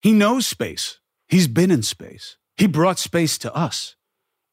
He knows space. He's been in space. He brought space to us.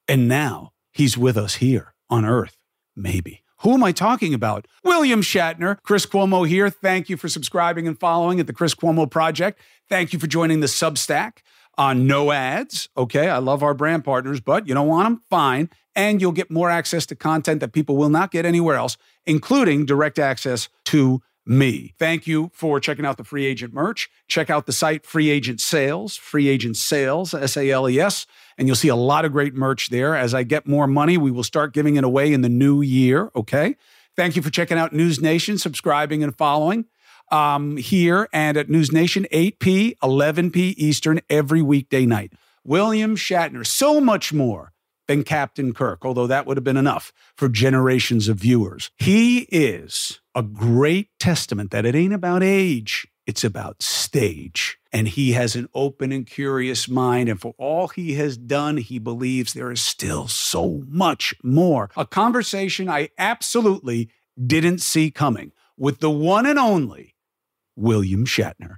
And now he's with us here on Earth, maybe. Who am I talking about? William Shatner. Chris Cuomo here. Thank you for subscribing and following at the Chris Cuomo Project. Thank you for joining the Substack on no ads. Okay, I love our brand partners, but you don't want them? Fine. And you'll get more access to content that people will not get anywhere else, including direct access to me. Thank you for checking out the free agent merch. Check out the site Free Agent Sales, Free Agent Sales, S A L E S, and you'll see a lot of great merch there. As I get more money, we will start giving it away in the new year. Okay. Thank you for checking out News Nation, subscribing and following um, here and at News Nation, 8p, 11p Eastern every weekday night. William Shatner, so much more than Captain Kirk, although that would have been enough for generations of viewers. He is a great testament that it ain't about age, it's about stage. And he has an open and curious mind. And for all he has done, he believes there is still so much more. A conversation I absolutely didn't see coming with the one and only William Shatner.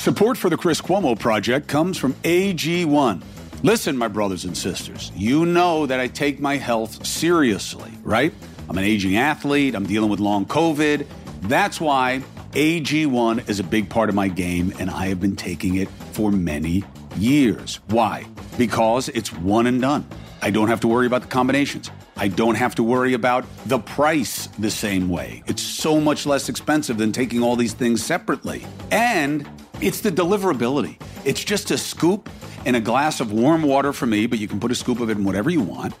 Support for the Chris Cuomo Project comes from AG1. Listen, my brothers and sisters, you know that I take my health seriously, right? I'm an aging athlete, I'm dealing with long COVID. That's why AG1 is a big part of my game, and I have been taking it for many years. Why? Because it's one and done. I don't have to worry about the combinations. I don't have to worry about the price the same way. It's so much less expensive than taking all these things separately. And it's the deliverability. It's just a scoop and a glass of warm water for me, but you can put a scoop of it in whatever you want.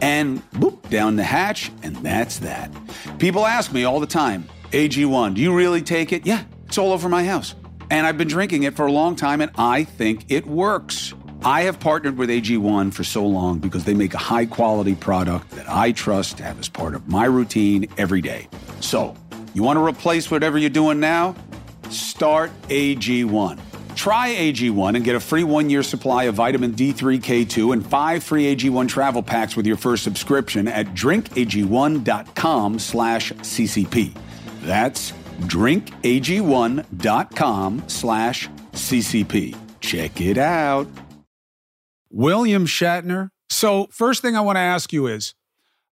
And boop, down the hatch, and that's that. People ask me all the time, AG1, do you really take it? Yeah, it's all over my house. And I've been drinking it for a long time, and I think it works. I have partnered with AG1 for so long because they make a high quality product that I trust to have as part of my routine every day. So, you want to replace whatever you're doing now? Start AG1. Try AG1 and get a free one year supply of vitamin D3K2 and five free AG1 travel packs with your first subscription at drinkag1.com slash CCP. That's drinkag1.com slash CCP. Check it out. William Shatner. So, first thing I want to ask you is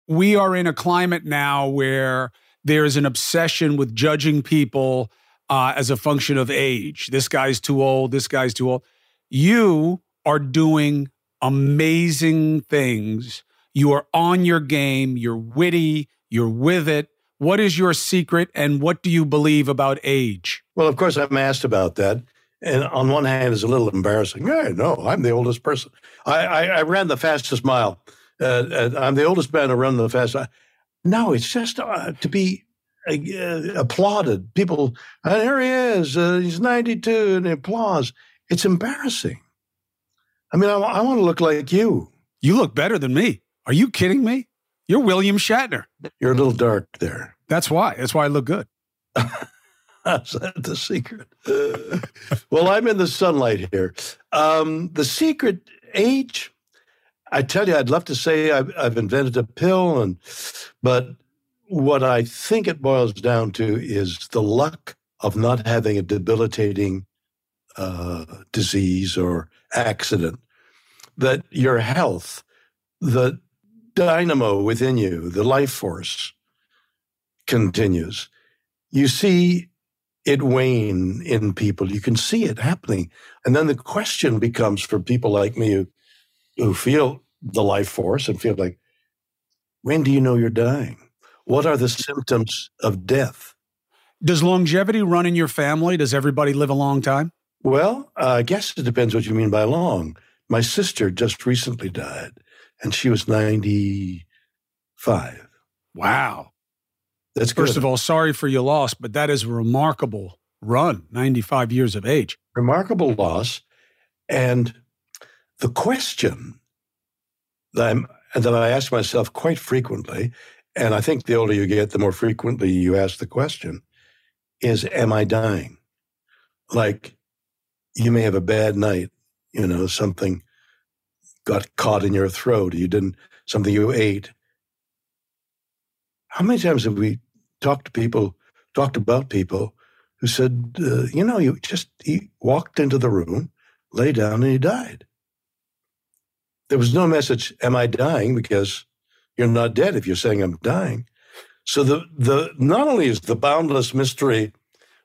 we are in a climate now where there is an obsession with judging people uh, as a function of age. This guy's too old. This guy's too old. You are doing amazing things. You are on your game. You're witty. You're with it. What is your secret and what do you believe about age? Well, of course, I'm asked about that. And on one hand, it's a little embarrassing. Hey, no, I'm the oldest person. I, I, I ran the fastest mile. Uh, uh, I'm the oldest man to run the fastest. No, it's just uh, to be applauded. People, and uh, here he is. Uh, he's 92, and applause. It's embarrassing. I mean, I, I want to look like you. You look better than me. Are you kidding me? You're William Shatner. You're a little dark there. That's why. That's why I look good. That's the secret. well, I'm in the sunlight here. Um, the secret age. I tell you, I'd love to say I've, I've invented a pill, and but what I think it boils down to is the luck of not having a debilitating uh, disease or accident, that your health, the dynamo within you, the life force continues. You see it wane in people. You can see it happening. And then the question becomes for people like me who, who feel the life force and feel like, when do you know you're dying? What are the symptoms of death? Does longevity run in your family? Does everybody live a long time? Well, uh, I guess it depends what you mean by long. My sister just recently died, and she was 95. Wow. That's First of all, sorry for your loss, but that is a remarkable run, 95 years of age. Remarkable loss. And the question that, I'm, that I ask myself quite frequently and I think the older you get, the more frequently you ask the question is, Am I dying? Like you may have a bad night, you know, something got caught in your throat, you didn't, something you ate, how many times have we talked to people, talked about people who said, uh, you know, you just he walked into the room, lay down, and he died. There was no message, "Am I dying?" Because you're not dead if you're saying I'm dying. So the the not only is the boundless mystery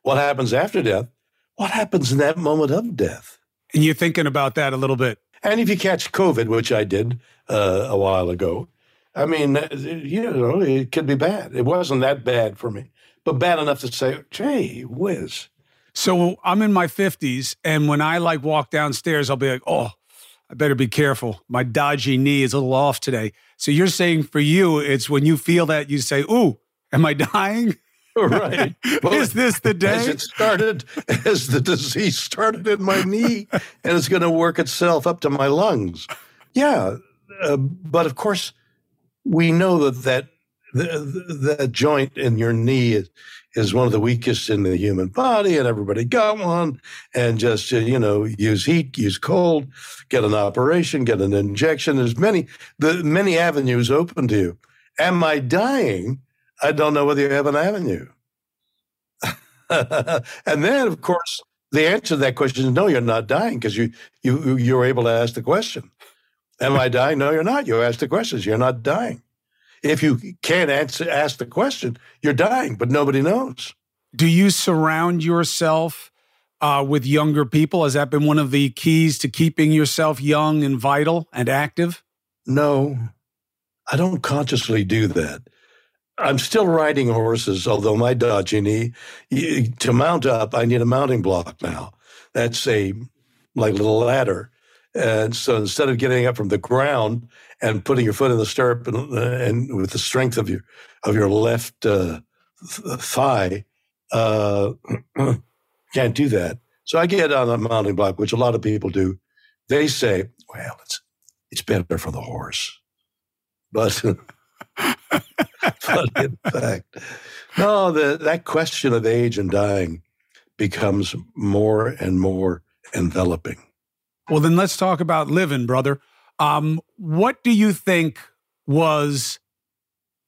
what happens after death, what happens in that moment of death. And you're thinking about that a little bit. And if you catch COVID, which I did uh, a while ago, I mean, uh, you know, it could be bad. It wasn't that bad for me, but bad enough to say, "Gee whiz." So I'm in my 50s, and when I like walk downstairs, I'll be like, "Oh, I better be careful. My dodgy knee is a little off today." So you're saying for you, it's when you feel that you say, "Ooh, am I dying?" right. Well, is this the day? As it started, as the disease started in my knee, and it's going to work itself up to my lungs. Yeah, uh, but of course, we know that that the, the joint in your knee is, is one of the weakest in the human body, and everybody got one. And just uh, you know, use heat, use cold, get an operation, get an injection. There's many the many avenues open to you. Am I dying? I don't know whether you have an avenue. and then, of course, the answer to that question is no, you're not dying because you you you're able to ask the question. Am I dying? No, you're not. You asked the questions. You're not dying. If you can't answer ask the question, you're dying, but nobody knows. Do you surround yourself uh, with younger people? Has that been one of the keys to keeping yourself young and vital and active? No, I don't consciously do that. I'm still riding horses, although my dodgy knee, to mount up, I need a mounting block now. That's a like little ladder. And so instead of getting up from the ground and putting your foot in the stirrup and, and with the strength of your of your left uh, th- thigh, uh, can't do that. So I get on a mounting block, which a lot of people do. They say, "Well, it's it's better for the horse," but but in fact, no, the, that question of age and dying becomes more and more enveloping. Well, then let's talk about living, brother. Um, what do you think was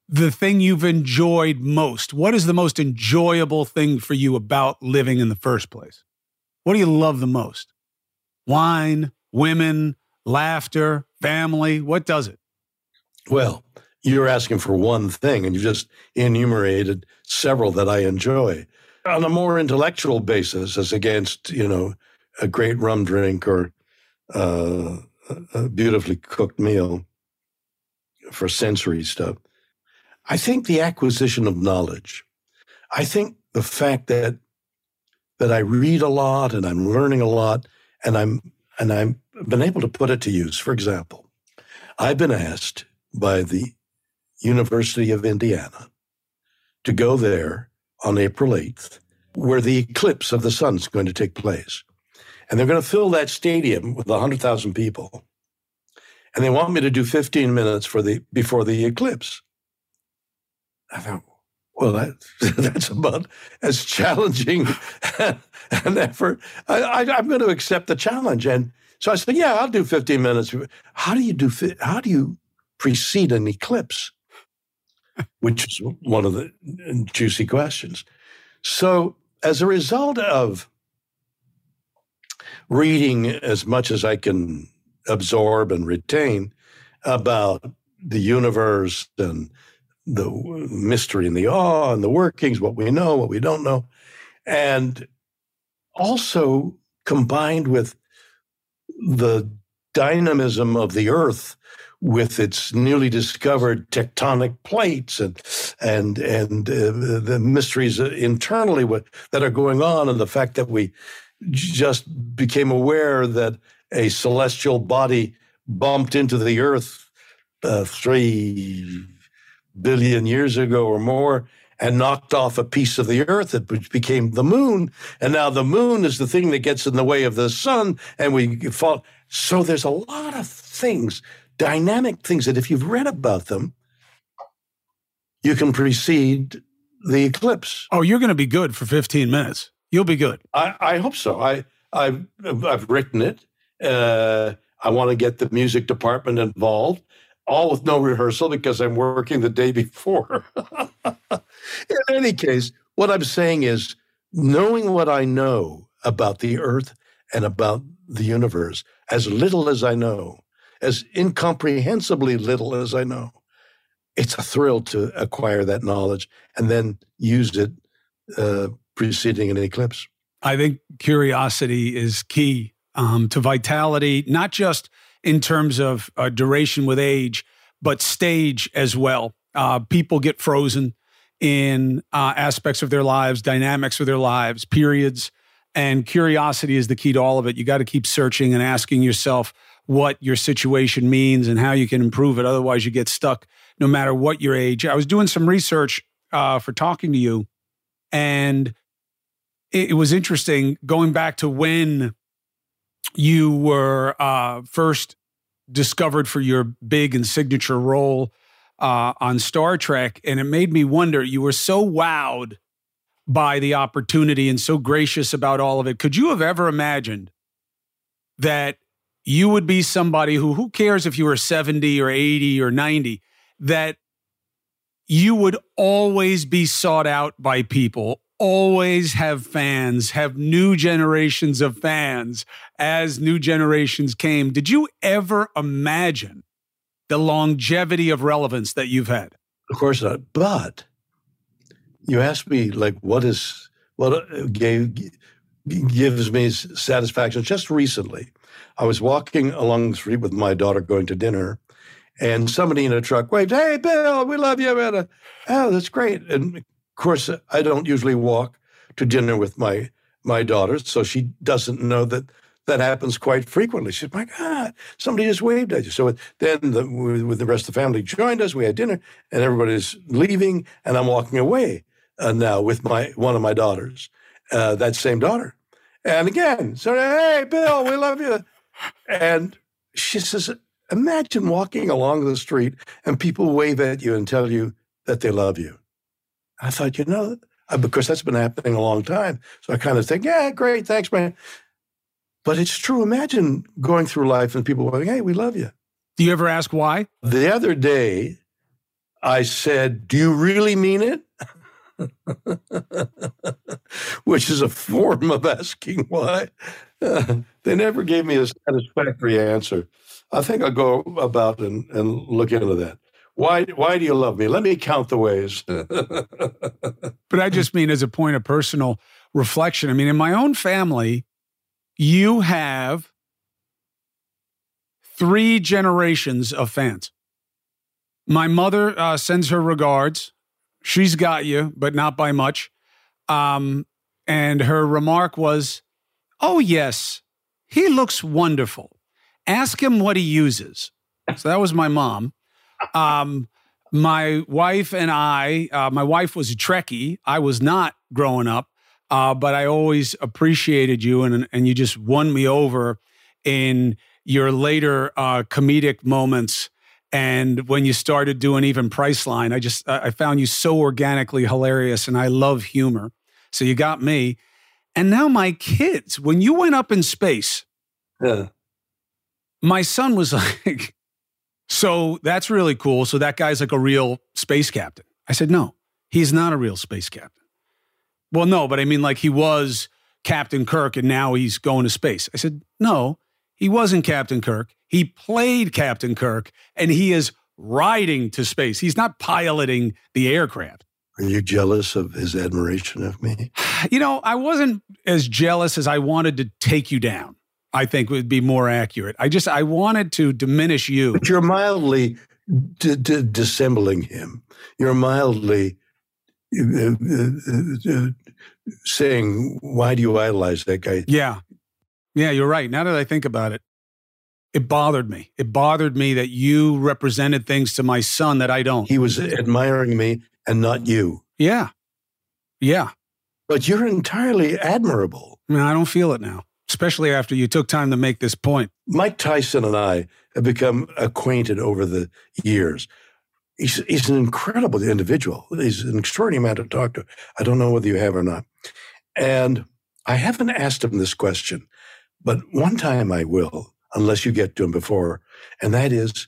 the thing you've enjoyed most? What is the most enjoyable thing for you about living in the first place? What do you love the most? Wine, women, laughter, family? What does it? Well, you're asking for one thing, and you just enumerated several that I enjoy. On a more intellectual basis, as against, you know, a great rum drink or uh, a beautifully cooked meal for sensory stuff. I think the acquisition of knowledge. I think the fact that that I read a lot and I'm learning a lot and I'm and I've been able to put it to use. For example, I've been asked by the University of Indiana to go there on April 8th, where the eclipse of the sun is going to take place. And they're going to fill that stadium with 100,000 people. And they want me to do 15 minutes for the before the eclipse. I thought, well, that, that's about as challenging an effort. I, am going to accept the challenge. And so I said, yeah, I'll do 15 minutes. How do you do, how do you precede an eclipse? which is one of the juicy questions. So, as a result of reading as much as I can absorb and retain about the universe and the mystery and the awe and the workings, what we know, what we don't know, and also combined with the dynamism of the earth with its newly discovered tectonic plates and and and uh, the mysteries internally that are going on, and the fact that we just became aware that a celestial body bumped into the Earth uh, three billion years ago or more and knocked off a piece of the earth that became the moon and now the moon is the thing that gets in the way of the sun and we fall so there's a lot of things dynamic things that if you've read about them, you can precede the eclipse. Oh, you're going to be good for 15 minutes. You'll be good. I, I hope so. I, I've, I've written it. Uh, I want to get the music department involved, all with no rehearsal because I'm working the day before. In any case, what I'm saying is knowing what I know about the earth and about the universe, as little as I know, as incomprehensibly little as I know, it's a thrill to acquire that knowledge and then use it uh, preceding an eclipse. I think curiosity is key um, to vitality, not just in terms of uh, duration with age, but stage as well. Uh, people get frozen in uh, aspects of their lives, dynamics of their lives, periods. And curiosity is the key to all of it. You got to keep searching and asking yourself what your situation means and how you can improve it. Otherwise, you get stuck no matter what your age. I was doing some research uh, for talking to you, and it, it, was interesting going back to when you were uh, first discovered for your big and signature role uh, on Star Trek. And it made me wonder you were so wowed by the opportunity and so gracious about all of it. Could you have ever imagined that you would be somebody who, who cares if you were 70 or 80 or 90, that you would always be sought out by people, always have fans, have new generations of fans as new generations came. Did you ever imagine the longevity of relevance that you've had? Of course not. But you asked me, like, what is what uh, gave, gives me satisfaction? Just recently, I was walking along the street with my daughter going to dinner, and somebody in a truck waved, "Hey, Bill, we love you, man." Uh, oh, that's great. And of course, I don't usually walk to dinner with my my daughter, so she doesn't know that that happens quite frequently. She said, "My God, somebody just waved at you." So then, the, with the rest of the family, joined us. We had dinner, and everybody's leaving, and I'm walking away uh, now with my one of my daughters, uh, that same daughter, and again, so hey, Bill, we love you, and she says, "Imagine walking along the street and people wave at you and tell you that they love you." I thought, you know, uh, because that's been happening a long time, so I kind of think, "Yeah, great, thanks, man." But it's true. Imagine going through life and people going, hey, we love you. Do you ever ask why? The other day, I said, Do you really mean it? Which is a form of asking why. They never gave me a satisfactory answer. I think I'll go about and, and look into that. Why, why do you love me? Let me count the ways. but I just mean as a point of personal reflection. I mean, in my own family, you have three generations of fans. My mother uh, sends her regards. She's got you, but not by much. Um, and her remark was, Oh, yes, he looks wonderful. Ask him what he uses. So that was my mom. Um, my wife and I, uh, my wife was a Trekkie. I was not growing up. Uh, but I always appreciated you, and and you just won me over in your later uh, comedic moments. And when you started doing even Priceline, I just I found you so organically hilarious, and I love humor. So you got me. And now my kids, when you went up in space, yeah. my son was like, "So that's really cool. So that guy's like a real space captain." I said, "No, he's not a real space captain." Well, no, but I mean, like he was Captain Kirk and now he's going to space. I said, no, he wasn't Captain Kirk. He played Captain Kirk and he is riding to space. He's not piloting the aircraft. Are you jealous of his admiration of me? You know, I wasn't as jealous as I wanted to take you down. I think would be more accurate. I just I wanted to diminish you. But you're mildly d- d- dissembling him. You're mildly uh, uh, uh, saying, "Why do you idolize that guy?" Yeah, yeah, you're right. Now that I think about it, it bothered me. It bothered me that you represented things to my son that I don't. He was admiring me and not you. Yeah, yeah. But you're entirely admirable. I, mean, I don't feel it now, especially after you took time to make this point. Mike Tyson and I have become acquainted over the years he's, he's an incredible individual. He's an extraordinary man to talk to. I don't know whether you have or not. And I haven't asked him this question, but one time I will, unless you get to him before. And that is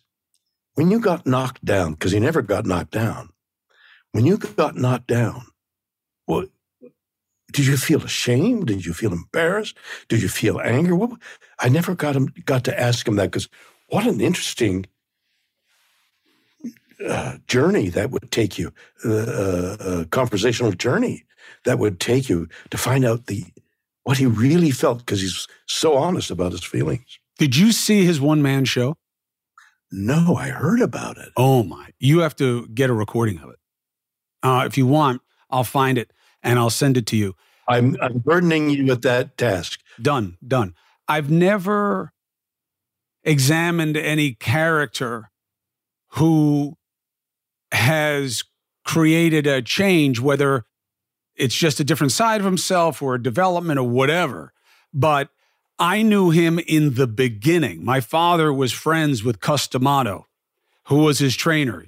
when you got knocked down, because he never got knocked down, when you got knocked down, well, did you feel ashamed? Did you feel embarrassed? Did you feel anger? What, I never got him got to ask him that because what an interesting uh, journey that would take you, uh, uh, uh, conversational journey that would take you to find out the what he really felt because he's so honest about his feelings. Did you see his one man show? No, I heard about it. Oh my! You have to get a recording of it. Uh, if you want, I'll find it and I'll send it to you. I'm, I'm burdening you with that task. Done, done. I've never examined any character who has created a change, whether it's just a different side of himself or a development or whatever. But I knew him in the beginning. My father was friends with Cus D'Amato, who was his trainer.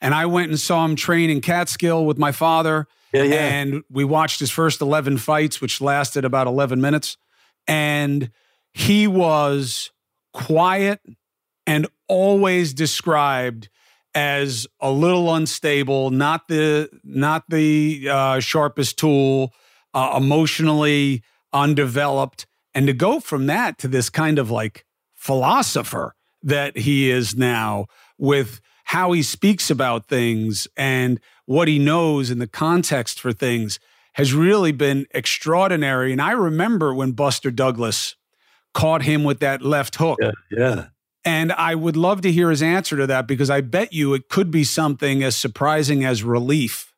And I went and saw him train in Catskill with my father. Yeah, yeah. And we watched his first 11 fights, which lasted about 11 minutes. And he was quiet and always described as a little unstable, not the not the uh, sharpest tool, uh, emotionally undeveloped, and to go from that to this kind of like philosopher that he is now with how he speaks about things and what he knows and the context for things has really been extraordinary. And I remember when Buster Douglas caught him with that left hook. Yeah, yeah. And I would love to hear his answer to that because I bet you it could be something as surprising as relief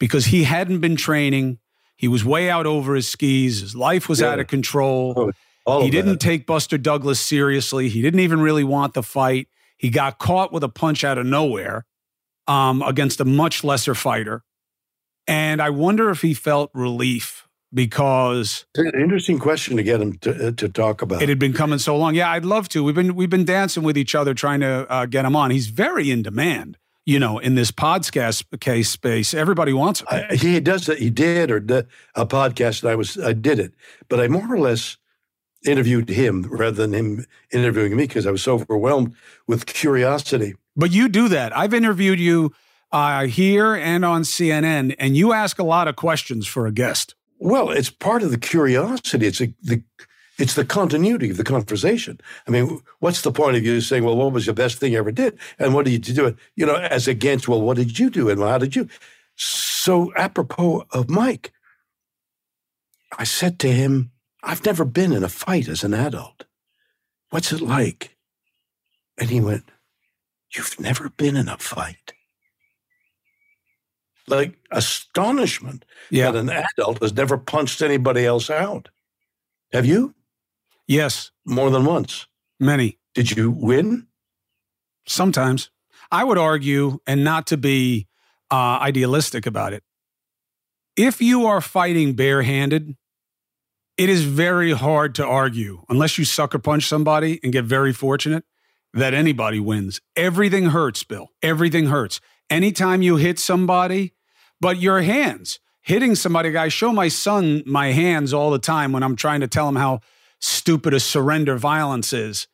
because he hadn't been training. He was way out over his skis. His life was Yeah. out of control. Oh, he of didn't that. take Buster Douglas seriously. He didn't even really want the fight. He got caught with a punch out of nowhere um, against a much lesser fighter. And I wonder if he felt relief because It's an interesting question to get him to, uh, to talk about. it had been coming so long. Yeah, I'd love to. We've been we've been dancing with each other trying to uh, get him on. He's very in demand, you know, in this podcast case space. Everybody wants him. I, he does that. He did or did a podcast, and I was I did it, but I more or less interviewed him rather than him interviewing me because I was so overwhelmed with curiosity. But you do that. I've interviewed you uh, here and on CNN, and you ask a lot of questions for a guest. Well, it's part of the curiosity. It's a, the it's the continuity of the conversation. I mean, what's the point of you saying, "Well, what was the best thing you ever did?" and what did you do it? You know, as against, "Well, what did you do?" and well, how did you? So, apropos of Mike, I said to him, "I've never been in a fight as an adult. What's it like?" And he went, "You've never been in a fight." Like astonishment Yeah. that an adult has never punched anybody else out. Have you? Yes. More than once. Many. Did you win? Sometimes. I would argue, and not to be uh, idealistic about it, if you are fighting barehanded, it is very hard to argue, unless you sucker punch somebody and get very fortunate, that anybody wins. Everything hurts, Bill. Everything hurts. Anytime you hit somebody, but your hands, hitting somebody, I show my son my hands all the time when I'm trying to tell him how stupid a surrender violence is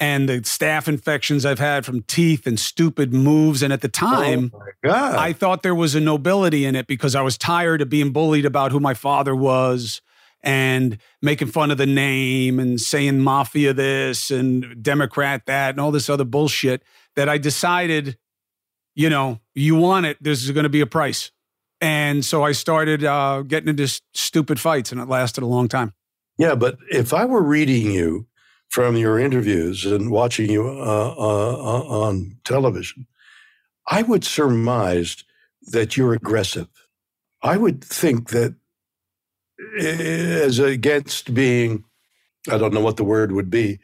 and the staph infections I've had from teeth and stupid moves. And at the oh time, oh. I thought there was a nobility in it because I was tired of being bullied about who my father was and making fun of the name and saying mafia this and Democrat that and all this other bullshit that I decided, you know, you want it, there's going to be a price. And so I started uh, getting into stupid fights and it lasted a long time. yeah, but if I were reading you from your interviews and watching you uh, uh, on television, I would surmise that you're aggressive. I would think that as against being, I don't know what the word would be,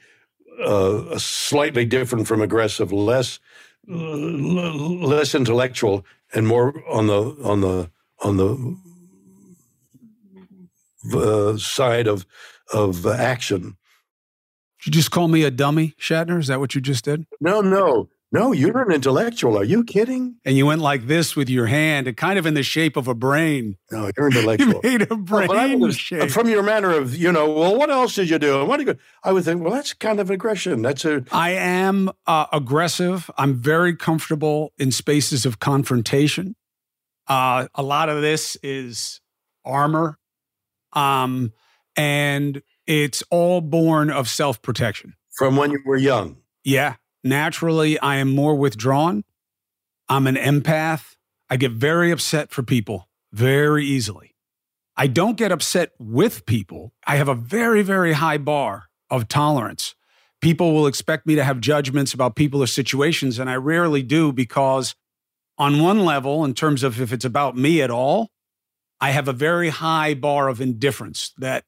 uh, slightly different from aggressive, less l- less intellectual and more on the on the on the uh, side of of action. Did you just call me a dummy, Shatner? Is that what you just did? No, no, no. You're an intellectual. Are you kidding? And you went like this with your hand, kind of in the shape of a brain. No, you're You intellectual. made a No, brain was- shape. from your manner of, you know, well, what else did you do? And what do you? I would think, well, that's kind of aggression. That's a I am uh, aggressive. I'm very comfortable in spaces of confrontation. Uh, a lot of this is armor. Um, and it's all born of self protection. From when you were young. Yeah. Naturally, I am more withdrawn. I'm an empath. I get very upset for people very easily. I don't get upset with people. I have a very, very high bar of tolerance. People will expect me to have judgments about people or situations, and I rarely do because, on one level, in terms of if it's about me at all, I have a very high bar of indifference that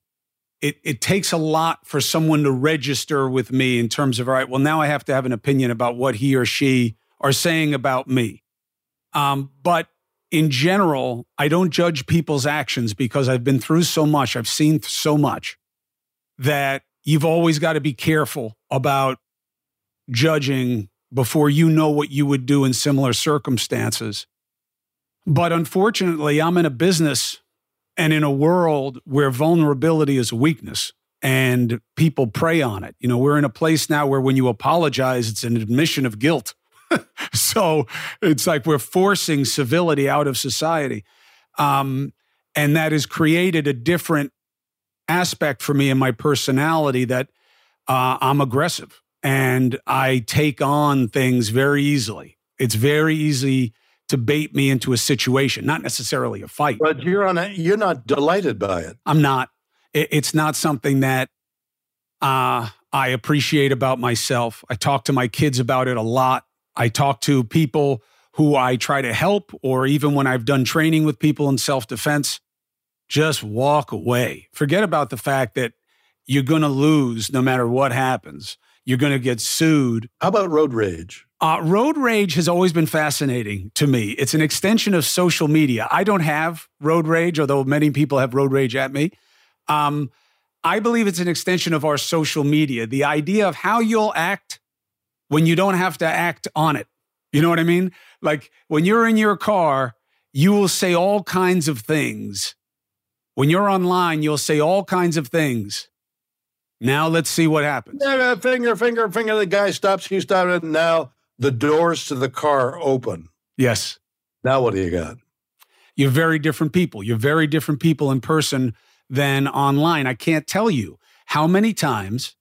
it, it takes a lot for someone to register with me in terms of, all right, well, now I have to have an opinion about what he or she are saying about me. Um, but in general, I don't judge people's actions because I've been through so much, I've seen so much that you've always got to be careful about judging before you know what you would do in similar circumstances. But unfortunately, I'm in a business and in a world where vulnerability is a weakness and people prey on it. You know, we're in a place now where when you apologize, it's an admission of guilt. so it's like we're forcing civility out of society. Um, and that has created a different aspect for me in my personality that uh, I'm aggressive and I take on things very easily. It's very easy to bait me into a situation, not necessarily a fight. But you're on a, you're not delighted by it. I'm not. It, it's not something that uh, I appreciate about myself. I talk to my kids about it a lot. I talk to people who I try to help, or even when I've done training with people in self defense, just walk away. Forget about the fact that you're going to lose no matter what happens. You're going to get sued. How about road rage? Uh, road rage has always been fascinating to me. It's an extension of social media. I don't have road rage, although many people have road rage at me. Um, I believe it's an extension of our social media. The idea of how you'll act when you don't have to act on it. You know what I mean? Like when you're in your car, you will say all kinds of things. When you're online, you'll say all kinds of things. Now let's see what happens. Finger, finger, finger. The guy stops. You stop it. Now the doors to the car open. Yes. Now what do you got? You're very different people. You're very different people in person than online. I can't tell you how many times,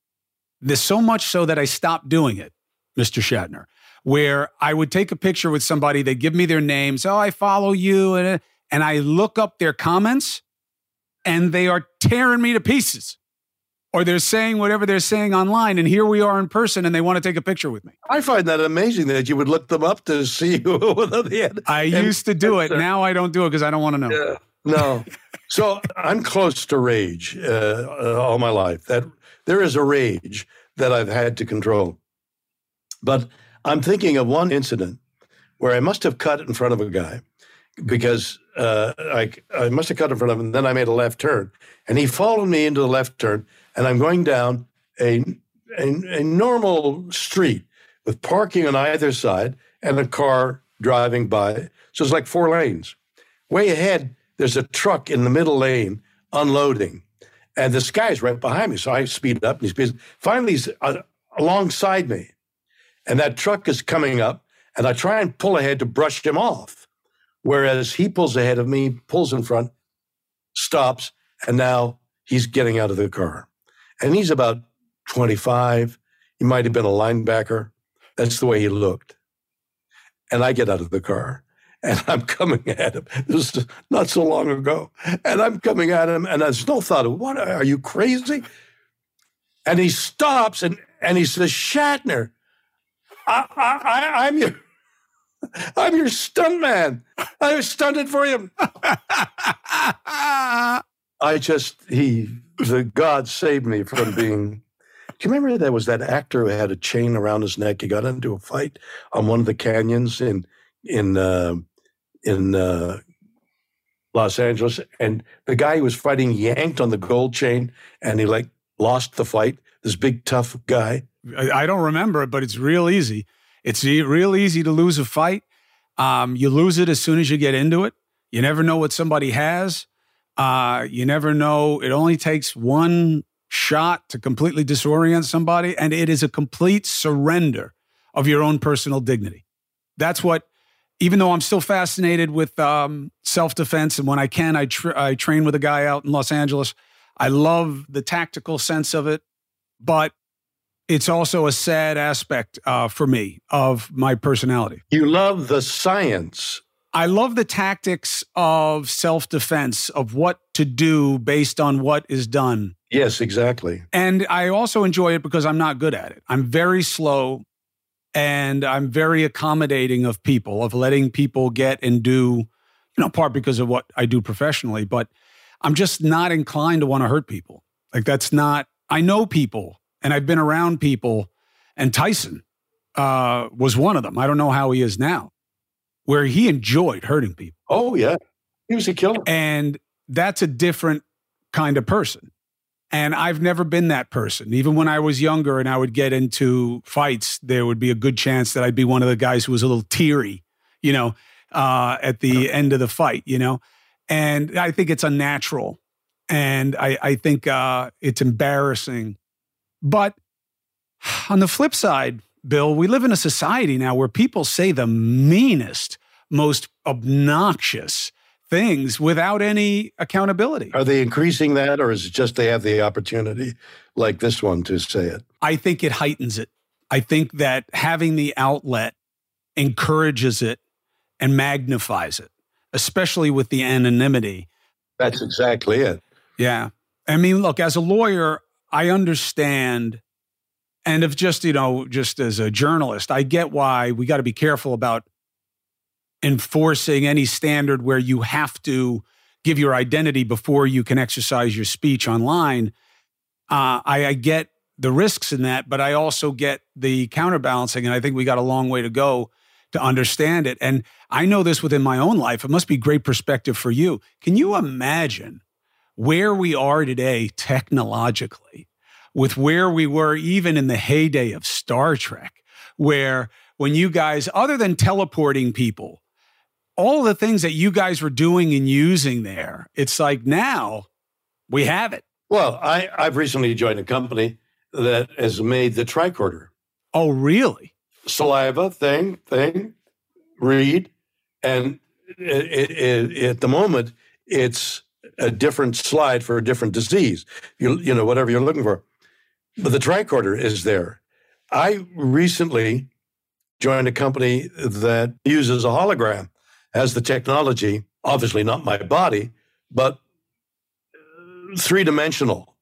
there's so much so that I stopped doing it, Mr. Shatner, where I would take a picture with somebody, they give me their names, oh, I follow you, and, and I look up their comments and they are tearing me to pieces or they're saying whatever they're saying online, and here we are in person, and they want to take a picture with me. I find that amazing that you would look them up to see who they had. I used to do it. Now I don't do it because I don't want to know. Yeah, no. so I'm close to rage uh, uh, all my life. That there is a rage that I've had to control, but I'm thinking of one incident where I must have cut in front of a guy because uh, I, I must have cut in front of him. And then I made a left turn, and he followed me into the left turn and I'm going down a, a, a normal street with parking on either side and a car driving by. So it's like four lanes. Way ahead, there's a truck in the middle lane unloading. And this guy's right behind me. So I speed up and he speeds. Finally, he's uh, alongside me. And that truck is coming up. And I try and pull ahead to brush him off. Whereas he pulls ahead of me, pulls in front, stops, and now he's getting out of the car and he's about 25. He might have been a linebacker. That's the way he looked. And I get out of the car and I'm coming at him. This is not so long ago. And I'm coming at him, and there's no thought of, what, are you crazy? And he stops and, and he says, Shatner, I, I, I'm your. I'm your stunt man. I was stunted for you. I just he the God saved me from being. Do you remember there was that actor who had a chain around his neck? He got into a fight on one of the canyons in in uh, in uh, Los Angeles, and the guy he was fighting yanked on the gold chain, and he like lost the fight. This big tough guy. I don't remember it, but it's real easy. It's real easy to lose a fight. Um, you lose it as soon as you get into it. You never know what somebody has. Uh, you never know. It only takes one shot to completely disorient somebody, and it is a complete surrender of your own personal dignity. That's what even though I'm still fascinated with um, self defense, and when I can, I, tra- I train with a guy out in Los Angeles. I love the tactical sense of it, but it's also a sad aspect uh, for me of my personality. You love the science. I love the tactics of self defense, of what to do based on what is done. Yes, exactly. And I also enjoy it because I'm not good at it. I'm very slow and I'm very accommodating of people, of letting people get and do, you know, part because of what I do professionally, but I'm just not inclined to want to hurt people. Like that's not, I know people and I've been around people, and Tyson uh, was one of them. I don't know how he is now, where he enjoyed hurting people. Oh, yeah. He was a killer. And that's a different kind of person. And I've never been that person. Even when I was younger and I would get into fights, there would be a good chance that I'd be one of the guys who was a little teary, you know, uh, at the end of the fight, you know. And I think it's unnatural. And I, I think uh, it's embarrassing but on the flip side, Bill, we live in a society now where people say the meanest, most obnoxious things without any accountability. Are they increasing that, or is it just they have the opportunity, like this one, to say it? I think it heightens it. I think that having the outlet encourages it and magnifies it, especially with the anonymity. That's exactly it. Yeah. I mean, look, as a lawyer, I understand. And if just, you know, just as a journalist, I get why we got to be careful about enforcing any standard where you have to give your identity before you can exercise your speech online. Uh, I, I get the risks in that, but I also get the counterbalancing. And I think we got a long way to go to understand it. And I know this within my own life. It must be great perspective for you. Can you imagine where we are today technologically with where we were even in the heyday of Star Trek, where when you guys, other than teleporting people, all the things that you guys were doing and using there, it's like now we have it. Well, I, I've recently joined a company that has made the tricorder. Oh, really? Saliva thing, thing, read. And it, it, it, at the moment, it's a different slide for a different disease. You, you know, whatever you're looking for. But the tricorder is there. I recently joined a company that uses a hologram as the technology, obviously not my body, but three dimensional.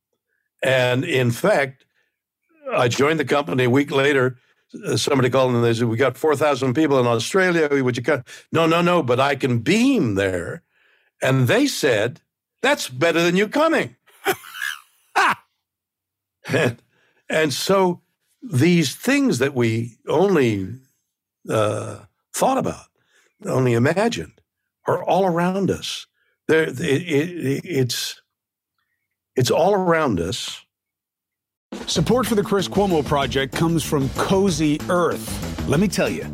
And in fact, I joined the company a week later. Somebody called and they said, We got 4,000 people in Australia. Would you come? No, no, no, but I can beam there. And they said, that's better than you coming. and, and, so these things that we only uh, thought about, only imagined, are all around us. There, it, it, it's it's all around us. Support for the Chris Cuomo Project comes from Cozy Earth. Let me tell you.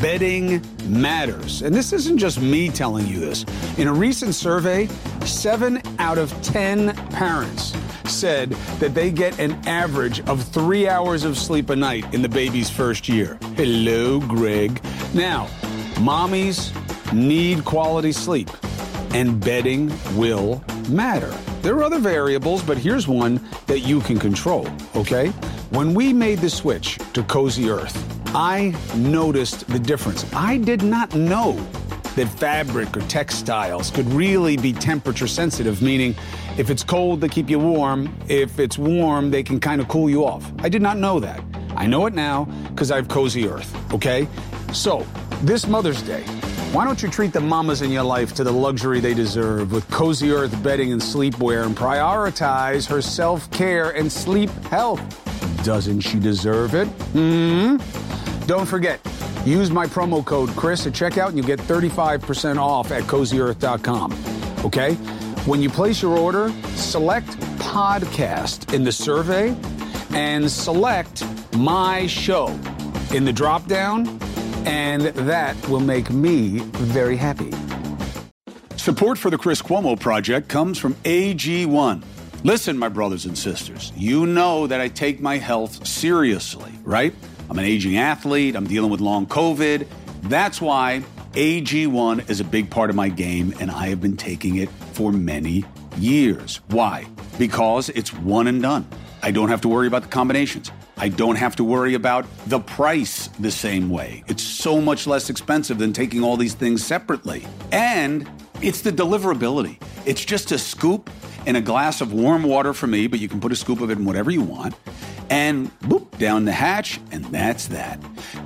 Bedding matters. And this isn't just me telling you this. In a recent survey, seven out of 10 parents said that they get an average of three hours of sleep a night in the baby's first year. Hello, Greg. Now, mommies need quality sleep, and bedding will matter. There are other variables, but here's one that you can control, okay? When we made the switch to Cozy Earth, I noticed the difference. I did not know that fabric or textiles could really be temperature sensitive, meaning if it's cold, they keep you warm. If it's warm, they can kind of cool you off. I did not know that. I know it now because I have Cozy Earth, okay? So, this Mother's Day, why don't you treat the mamas in your life to the luxury they deserve with Cozy Earth bedding and sleepwear and prioritize her self care and sleep health? Doesn't she deserve it? Hmm? Don't forget, use my promo code Chris at checkout and you get 35% off at cozyearth.com. Okay? When you place your order, select podcast in the survey and select my show in the drop down, and that will make me very happy. Support for the Chris Cuomo Project comes from AG1. Listen, my brothers and sisters, you know that I take my health seriously, right? I'm an aging athlete, I'm dealing with long COVID. That's why AG1 is a big part of my game, and I have been taking it for many years. Why? Because it's one and done. I don't have to worry about the combinations. I don't have to worry about the price the same way. It's so much less expensive than taking all these things separately. And it's the deliverability. It's just a scoop in a glass of warm water for me, but you can put a scoop of it in whatever you want. And boop, down the hatch, and that's that.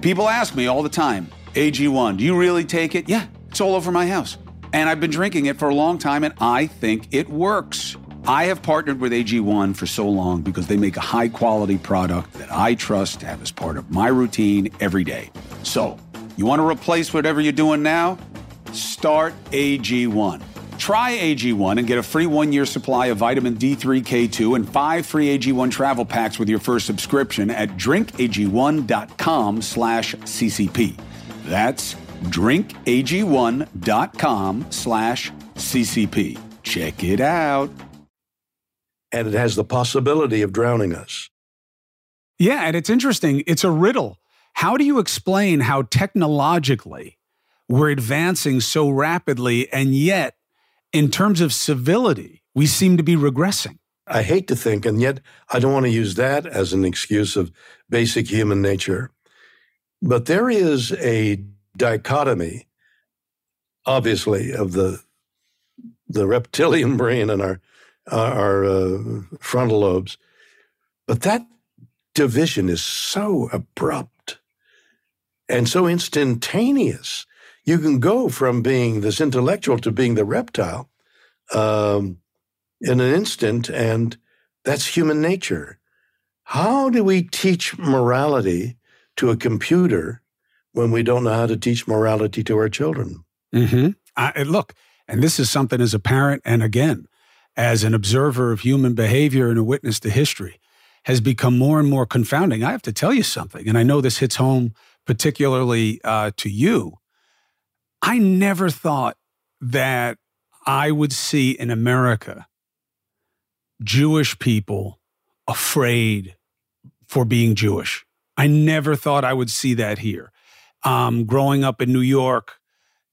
People ask me all the time, AG1, do you really take it? Yeah, it's all over my house. And I've been drinking it for a long time, and I think it works. I have partnered with AG1 for so long because they make a high quality product that I trust to have as part of my routine every day. So, you want to replace whatever you're doing now? Start AG1. Try AG1 and get a free one year supply of vitamin D3, K2, and five free AG1 travel packs with your first subscription at drinkag1.com slash CCP. That's drinkag1.com slash CCP. Check it out. And it has the possibility of drowning us. Yeah, and it's interesting. It's a riddle. How do you explain how technologically we're advancing so rapidly, and yet, in terms of civility, we seem to be regressing? I hate to think, and yet I don't want to use that as an excuse of basic human nature. But there is a dichotomy, obviously, of the the reptilian brain and our our uh, frontal lobes, but that division is so abrupt and so instantaneous. You can go from being this intellectual to being the reptile um, in an instant, and that's human nature. How do we teach morality to a computer when we don't know how to teach morality to our children. Mm-hmm. I, look, and this is something as a parent, and again, as an observer of human behavior and a witness to history, has become more and more confounding. I have to tell you something, and I know this hits home particularly uh, to you. I never thought that I would see in America Jewish people afraid for being Jewish. I never thought I would see that here um, growing up in New York,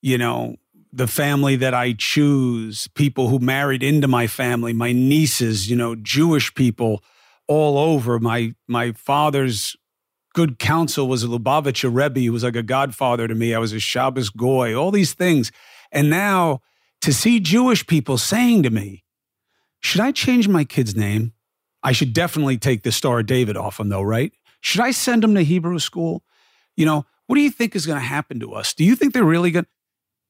you know, the family that I choose, people who married into my family, my nieces, you know, Jewish people all over. My my father's good counsel was a Lubavitcher Rebbe. He was like a godfather to me. I was a Shabbos goy. All these things, and now to see Jewish people saying to me, "Should I change my kid's name? I should definitely take the Star of David off him, though, right? Should I send him to Hebrew school? You know, what do you think is going to happen to us? Do you think they're really going? to?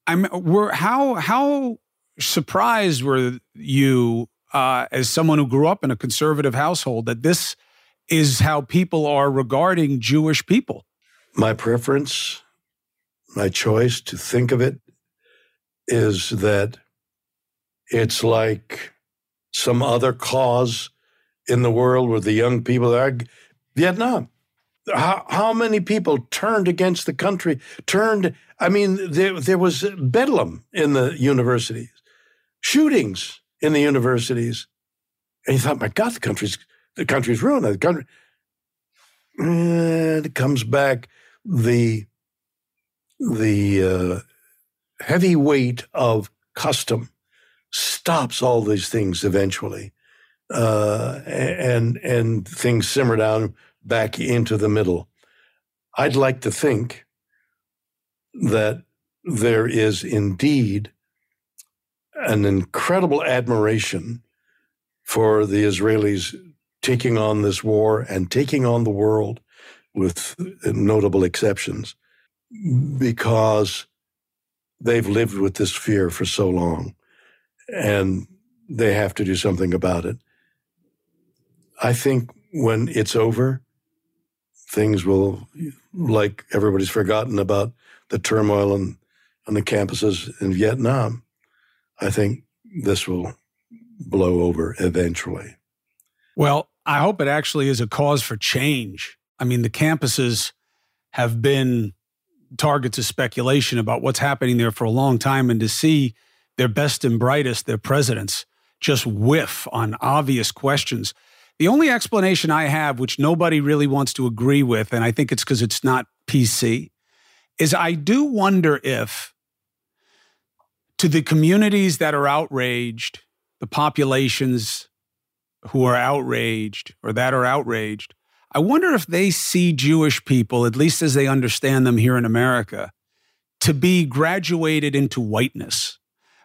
I'm. We're how how surprised were you uh, as someone who grew up in a conservative household that this is how people are regarding Jewish people? My preference, my choice to think of it is that it's like some other cause in the world where the young people are Vietnam how, how many people turned against the country? Turned, I mean, there, there was bedlam in the universities, shootings in the universities. And you thought, my God, the country's, the country's ruined. The country, and it comes back the, the uh, heavy weight of custom stops all these things eventually. Uh, and, and things simmer down back into the middle. I'd like to think that there is indeed an incredible admiration for the Israelis taking on this war and taking on the world with notable exceptions because they've lived with this fear for so long and they have to do something about it. I think when it's over, things will, like everybody's forgotten about the turmoil on, on the campuses in Vietnam. I think this will blow over eventually. Well, I hope it actually is a cause for change. I mean, the campuses have been targets of speculation about what's happening there for a long time, and to see their best and brightest, their presidents, just whiff on obvious questions the only explanation I have, which nobody really wants to agree with, and I think it's because it's not PC, is I do wonder if to the communities that are outraged, the populations who are outraged or that are outraged, I wonder if they see Jewish people, at least as they understand them here in America, to be graduated into whiteness,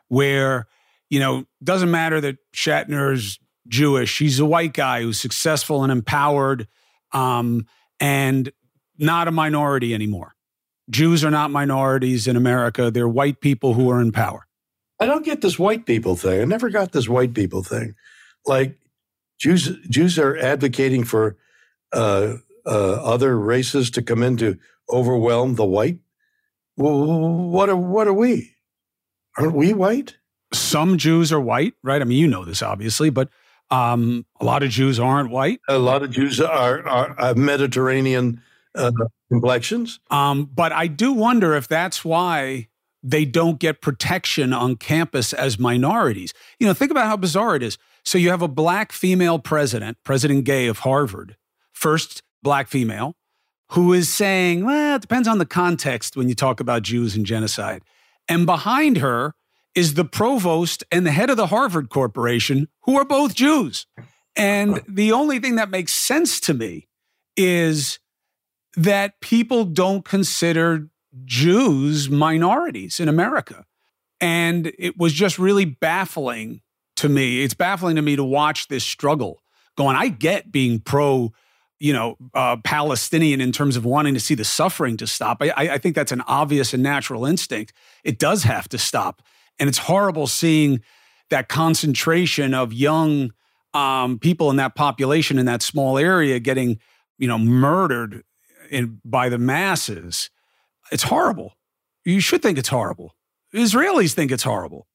where, you know, doesn't matter that Shatner's Jewish, he's a white guy who's successful and empowered um, and not a minority anymore. Jews are not minorities in America. They're white people who are in power. I don't get this white people thing. I never got this white people thing. Like Jews, Jews are advocating for uh, uh, other races to come in to overwhelm the white. Well, what are what are we? Aren't we white? Some Jews are white, right? I mean, you know this obviously, but um, a lot of Jews aren't white. A lot of Jews are, are, are Mediterranean uh, complexions. Um, but I do wonder if that's why they don't get protection on campus as minorities. You know, think about how bizarre it is. So you have a black female president, President Gay of Harvard, first black female, who is saying, well, it depends on the context when you talk about Jews and genocide. And behind her is the provost and the head of the Harvard Corporation, who are both Jews. And the only thing that makes sense to me is that people don't consider Jews minorities in America. And it was just really baffling to me. It's baffling to me to watch this struggle going. I get being pro, you know, uh, Palestinian in terms of wanting to see the suffering to stop. I, I think that's an obvious and natural instinct. It does have to stop. And it's horrible seeing that concentration of young um, people in that population in that small area getting, you know, murdered in, by the masses. It's horrible. You should think it's horrible. Israelis think it's horrible.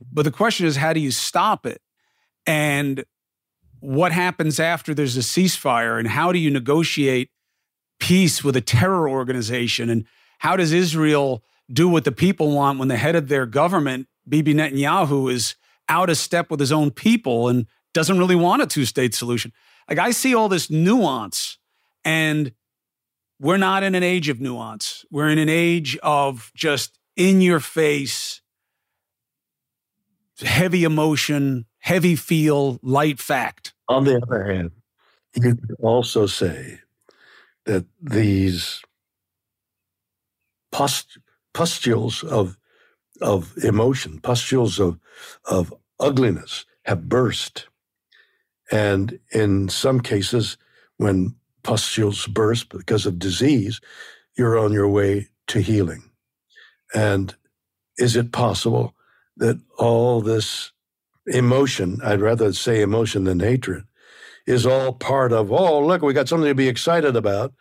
But the question is, how do you stop it? And what happens after there's a ceasefire? And how do you negotiate peace with a terror organization? And how does Israel do what the people want when the head of their government, Bibi Netanyahu, is out of step with his own people and doesn't really want a two state solution? Like, I see all this nuance, and we're not in an age of nuance. We're in an age of just in your face heavy emotion, heavy feel, light fact. On the other hand, you could also say that these pust- pustules of of emotion, pustules of of ugliness have burst. And in some cases, when pustules burst because of disease, you're on your way to healing. And is it possible that all this emotion, I'd rather say emotion than hatred, is all part of, oh, look, we got something to be excited about,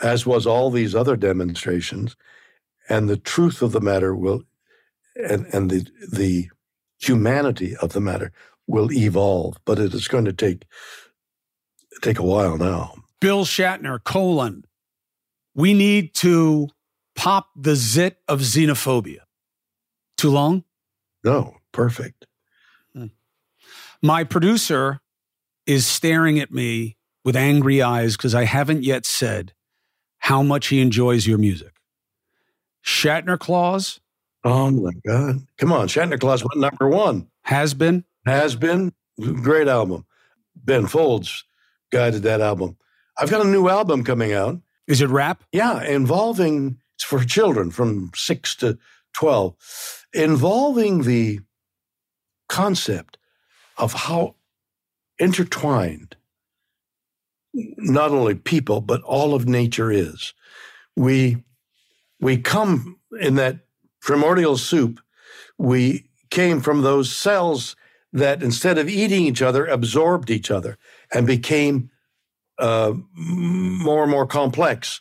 as was all these other demonstrations. And the truth of the matter will, and, and the, the humanity of the matter will evolve, but it is going to take, take a while now. Bill Shatner, colon, we need to pop the zit of xenophobia. Too long? No, perfect. Hmm. My producer is staring at me with angry eyes because I haven't yet said how much he enjoys your music. Shatner Claus. Oh my God. Come on. Shatner Claus went number one. Has been. Has been. Great album. Ben Folds guided that album. I've got a new album coming out. Is it rap? Yeah, involving, it's for children from six to 12 involving the concept of how intertwined not only people but all of nature is. We we come in that primordial soup. We came from those cells that instead of eating each other absorbed each other and became uh, more and more complex.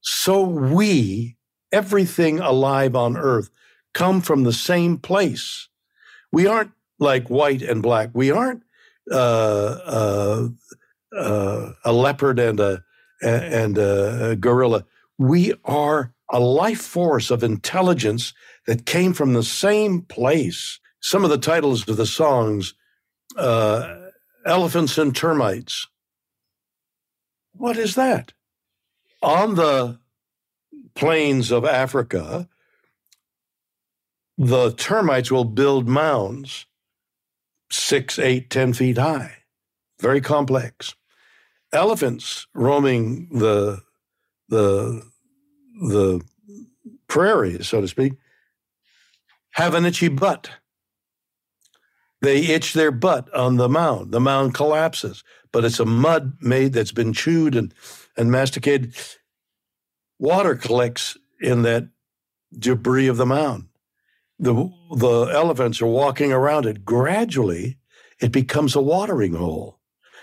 So we everything alive on earth come from the same place. We aren't like white and black. We aren't uh, uh, uh, a leopard and a and a gorilla. We are a life force of intelligence that came from the same place. Some of the titles of the songs, uh, "Elephants and Termites." What is that? On the plains of Africa, the termites will build mounds six, eight, ten feet high, very complex. Elephants roaming the the the prairies, so to speak, have an itchy butt. They itch their butt on the mound. The mound collapses, but it's a mud made that's been chewed and, and masticated. Water collects in that debris of the mound. The, the elephants are walking around it. Gradually, it becomes a watering hole.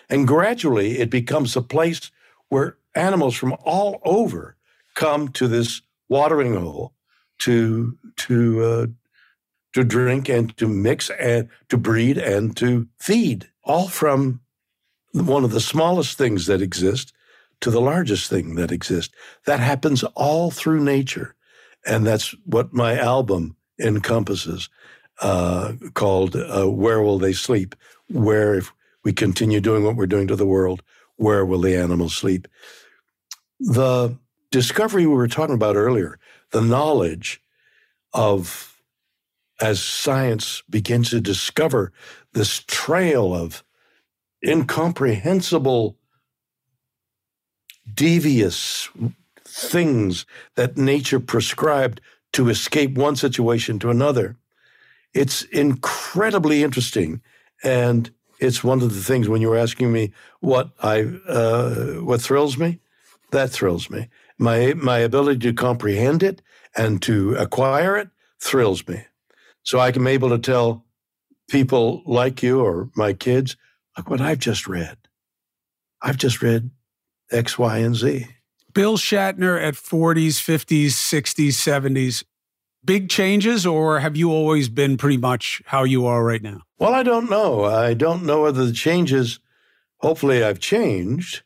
And gradually, it becomes a place where animals from all over come to this watering hole to to uh, to drink and to mix and to breed and to feed, all from one of the smallest things that exist to the largest thing that exists. That happens all through nature. And that's what my album encompasses, uh, called uh, Where Will They Sleep? Where, if we continue doing what we're doing to the world, where will the animals sleep? The discovery we were talking about earlier, the knowledge of as science begins to discover this trail of incomprehensible, devious things that nature prescribed to escape one situation to another. It's incredibly interesting. And it's one of the things when you were asking me what I uh, what thrills me, that thrills me. My my ability to comprehend it and to acquire it thrills me. So I am able to tell people like you or my kids, look what I've just read. I've just read X, Y, and Z. Bill Shatner at 40s, 50s, 60s, 70s. Big changes, or have you always been pretty much how you are right now? Well, I don't know. I don't know whether the changes, hopefully, I've changed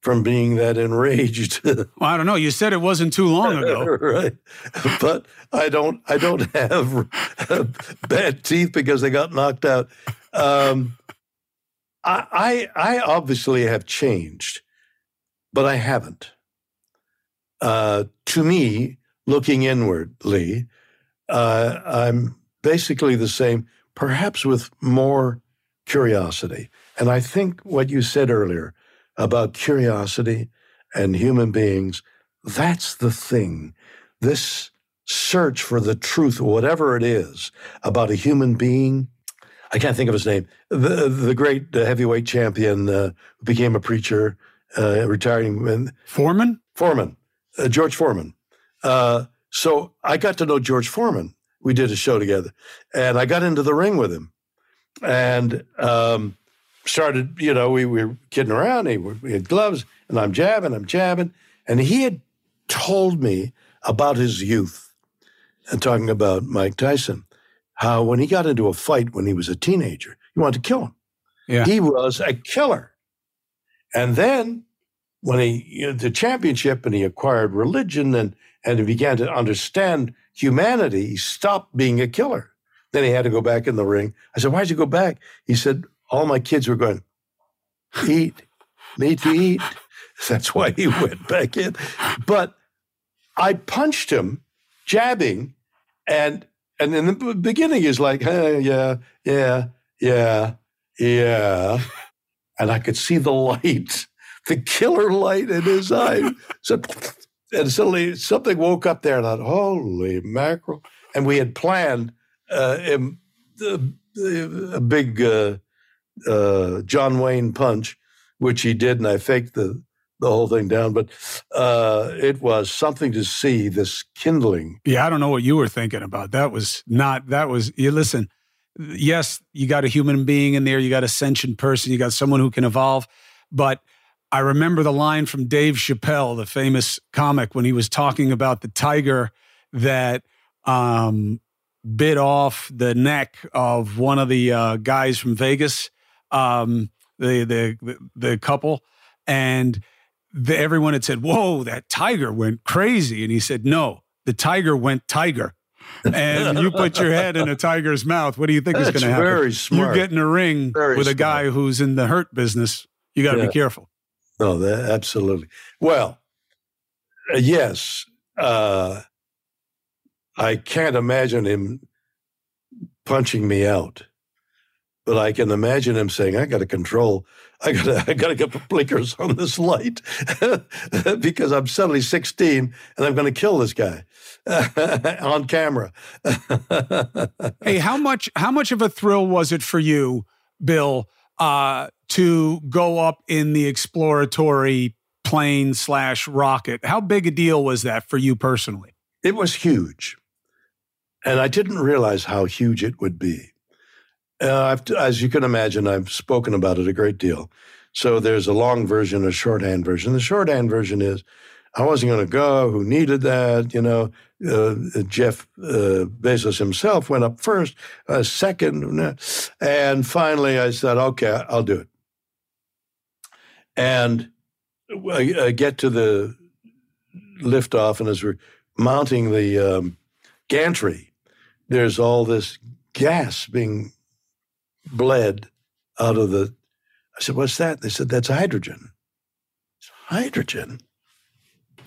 from being that enraged. well, I don't know. You said it wasn't too long ago, right? But I don't. I don't have bad teeth because they got knocked out. Um, I, I, I obviously have changed, but I haven't. Uh, to me, looking inwardly, uh, I'm basically the same, perhaps with more curiosity. And I think what you said earlier about curiosity and human beings. That's the thing. This search for the truth, whatever it is, about a human being. I can't think of his name. The, the great heavyweight champion uh, became a preacher, uh, retiring. Foreman? Foreman, uh, George Foreman. Uh, so I got to know George Foreman. We did a show together, and I got into the ring with him. And um, started, you know, we, we were kidding around. He, we had gloves, and I'm jabbing, I'm jabbing. And he had told me about his youth and talking about Mike Tyson, how when he got into a fight when he was a teenager, he wanted to kill him. Yeah. He was a killer. And then when he, you know, the championship and he acquired religion and, and he began to understand humanity, he stopped being a killer. Then he had to go back in the ring. I said, Why'd you go back? He said, all my kids were going, eat, need to eat. That's why he went back in. But I punched him, jabbing, and and in the beginning he's like, hey, yeah, yeah, yeah, yeah. And I could see the light, the killer light in his eye. So and suddenly something woke up there and I thought, holy mackerel. And we had planned uh, a big uh, uh, John Wayne punch, which he did, and I faked the the whole thing down. But uh, it was something to see this kindling. Yeah, I don't know what you were thinking about. That was not. That was. You listen. Yes, you got a human being in there. You got a sentient person. You got someone who can evolve. But I remember the line from Dave Chappelle, the famous comic, when he was talking about the tiger that um, bit off the neck of one of the uh, guys from Vegas um, the, the the couple, and the, everyone had said, "Whoa, that tiger went crazy," and he said, "No, the tiger went tiger." and you put your head in a tiger's mouth. What do you think That's is going to happen? Very smart. You get in a ring very with a smart. guy who's in the hurt business. You got to Yeah. be careful. No, that, absolutely. Well, uh, yes, uh, I can't imagine him punching me out, but I can imagine him saying, "I got to control. I got to. I got to get the blinkers on this light because I'm suddenly 16 and I'm going to kill this guy on camera." hey, how much? How much of a thrill was it for you, Bill, uh, to go up in the exploratory plane slash rocket? How big a deal was that for you personally? It was huge. And I didn't realize how huge it would be. Uh, as you can imagine, I've spoken about it a great deal. So there's a long version, a shorthand version. The shorthand version is I wasn't going to go. Who needed that? You know, uh, Jeff uh, Bezos himself went up first, uh, second, and finally I said, "Okay, I'll do it." And I, I get to the liftoff, and as we're mounting the um, gantry, there's all this gas being bled out of the. I said, What's that? They said, That's hydrogen. It's hydrogen.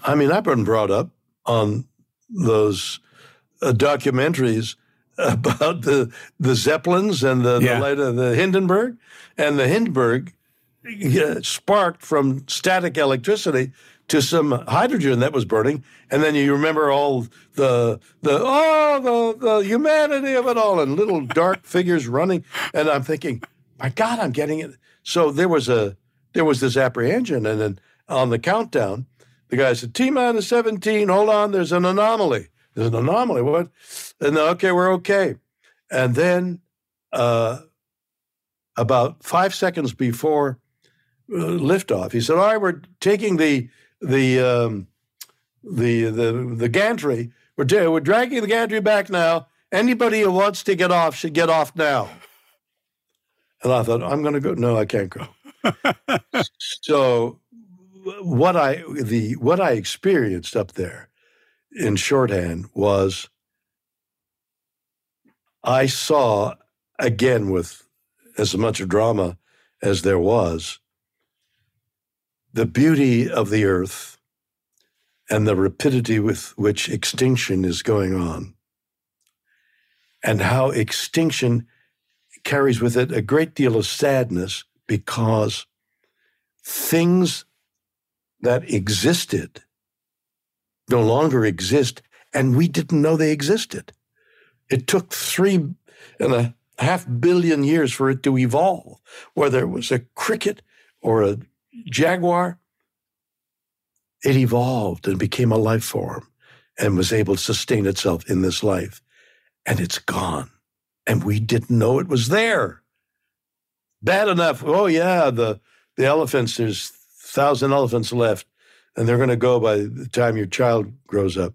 I mean, I've been brought up on those uh, documentaries about the the Zeppelins and the, yeah. the, the Hindenburg, and the Hindenburg uh, sparked from static electricity to some hydrogen that was burning, and then you remember all the the oh the the humanity of it all, and little dark figures running, and I'm thinking, my God, I'm getting it. So there was a there was this apprehension, and then on the countdown, the guy said T minus 17. Hold on, there's an anomaly. There's an anomaly. What? And okay, we're okay. And then uh, about five seconds before uh, liftoff, he said, "All right, we're taking the the um, the the the gantry. We're we're dragging the gantry back now. Anybody who wants to get off should get off now. And I thought, I'm going to go. No, I can't go. so what I the what I experienced up there in shorthand was I saw again with as much drama as there was the beauty of the earth and the rapidity with which extinction is going on, and how extinction carries with it a great deal of sadness because things that existed no longer exist, and we didn't know they existed. It took three and a half billion years for it to evolve, whether it was a cricket or a Jaguar, it evolved and became a life form and was able to sustain itself in this life. And it's gone. And we didn't know it was there. Bad enough. Oh, yeah, the, the elephants, there's thousand elephants left, and they're going to go by the time your child grows up.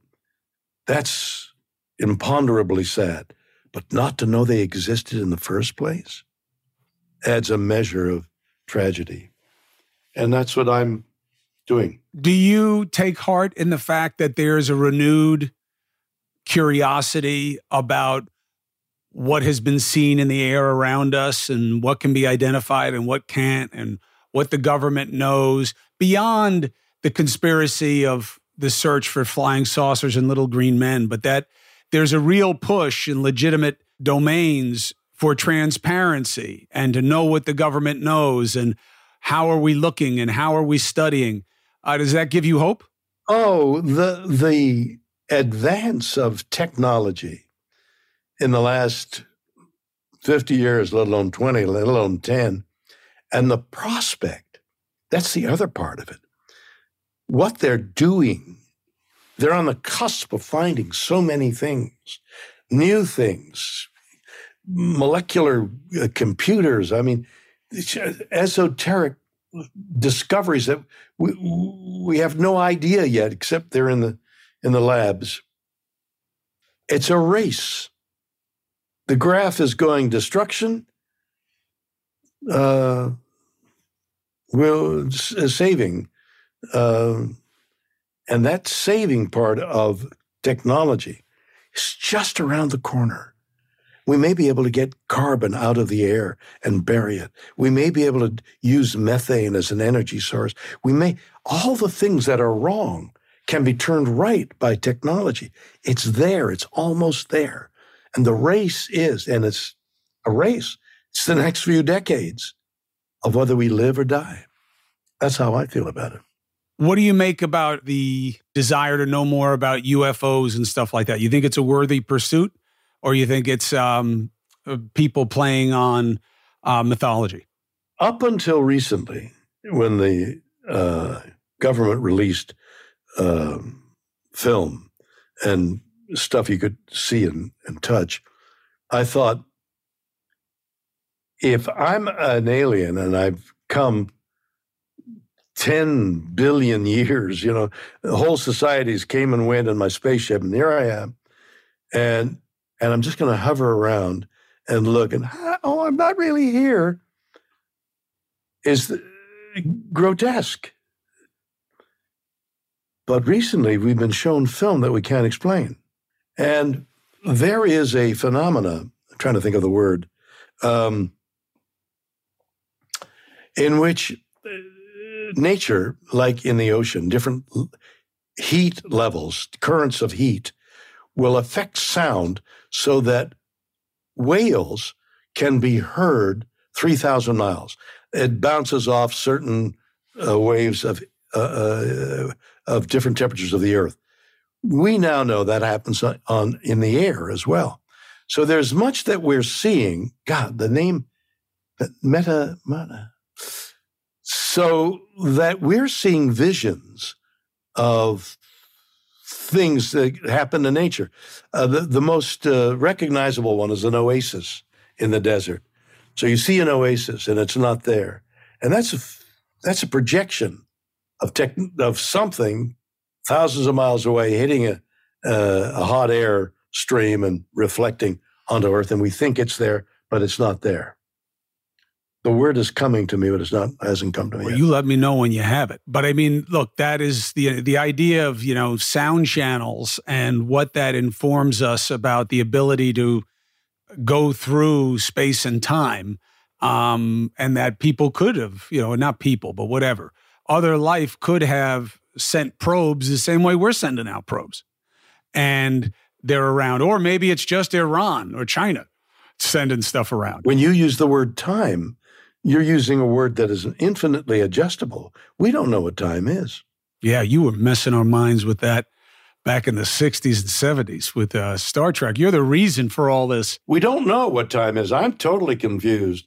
That's imponderably sad. But not to know they existed in the first place adds a measure of tragedy. And that's what I'm doing. Do you take heart in the fact that there's a renewed curiosity about what has been seen in the air around us and what can be identified and what can't and what the government knows beyond the conspiracy of the search for flying saucers and little green men, but that there's a real push in legitimate domains for transparency and to know what the government knows and how are we looking and how are we studying? Uh, does that give you hope? Oh, the the advance of technology in the last 50 years, let alone 20, let alone 10, and the prospect, that's the other part of it. What they're doing, they're on the cusp of finding so many things, new things, molecular uh, computers. I mean, esoteric discoveries that we, we have no idea yet, except they're in the in the labs. It's a race. The graph is going destruction, uh, will saving, uh, and that saving part of technology is just around the corner. We may be able to get carbon out of the air and bury it. We may be able to use methane as an energy source. We may, all the things that are wrong can be turned right by technology. It's there, it's almost there. And the race is, and it's a race, it's the next few decades of whether we live or die. That's how I feel about it. What do you make about the desire to know more about UFOs and stuff like that? You think it's a worthy pursuit, or you think it's um, uh, people playing on uh, mythology? Up until recently, when the uh, government released uh, film and stuff you could see and, and touch, I thought if I'm an alien and I've come 10 billion years, you know, whole societies came and went in my spaceship, and here I am. And and I'm just going to hover around and look and oh, I'm not really here. Is grotesque. But recently, we've been shown film that we can't explain, and there is a phenomena. I'm trying to think of the word, um, in which uh, nature, like in the ocean, different heat levels, currents of heat, will affect sound so that whales can be heard 3,000 miles. It bounces off certain uh, waves of, uh, uh, of different temperatures of the earth. We now know that happens on, on in the air as well. So there's much that we're seeing. God, the name meta, meta. So that we're seeing visions of things that happen in nature. Uh, the, the most uh, recognizable one is an oasis in the desert. So you see an oasis and it's not there. And that's a, that's a projection of, tech, of something thousands of miles away hitting a, uh, a hot air stream and reflecting onto Earth. And we think it's there, but it's not there the word is coming to me, but it's not hasn't come to me. Well, you let me know when you have it. But I mean, look, that is the the idea of you know sound channels and what that informs us about the ability to go through space and time, um, and that people could have you know not people, but whatever other life could have sent probes the same way we're sending out probes, and they're around, or maybe it's just Iran or China sending stuff around. When you use the word time, you're using a word that is infinitely adjustable. We don't know what time is. Yeah, you were messing our minds with that back in the 60s and 70s with uh, Star Trek. You're the reason for all this. We don't know what time is. I'm totally confused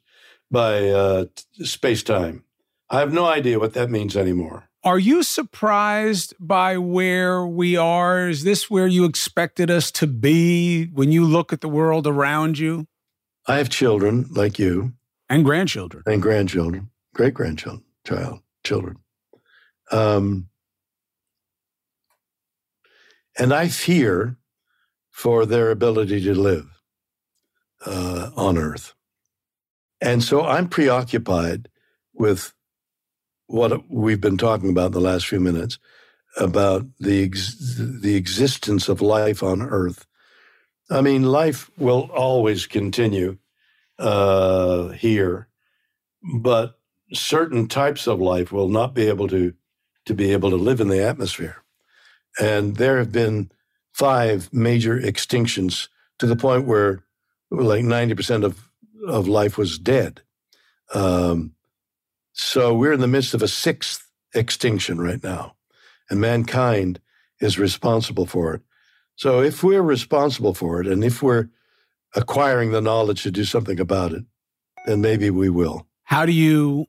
by uh, space time. I have no idea what that means anymore. Are you surprised by where we are? Is this where you expected us to be when you look at the world around you? I have children like you and grandchildren and grandchildren, great grandchildren, child, children. Um, and I fear for their ability to live uh, on Earth. And so I'm preoccupied with what we've been talking about the last few minutes about the ex- the existence of life on Earth. I mean, life will always continue uh, here, but certain types of life will not be able to to be able to live in the atmosphere. And there have been five major extinctions to the point where like 90% of, of life was dead. Um, so we're in the midst of a sixth extinction right now, and mankind is responsible for it. So if we're responsible for it, and if we're acquiring the knowledge to do something about it, then maybe we will. How do you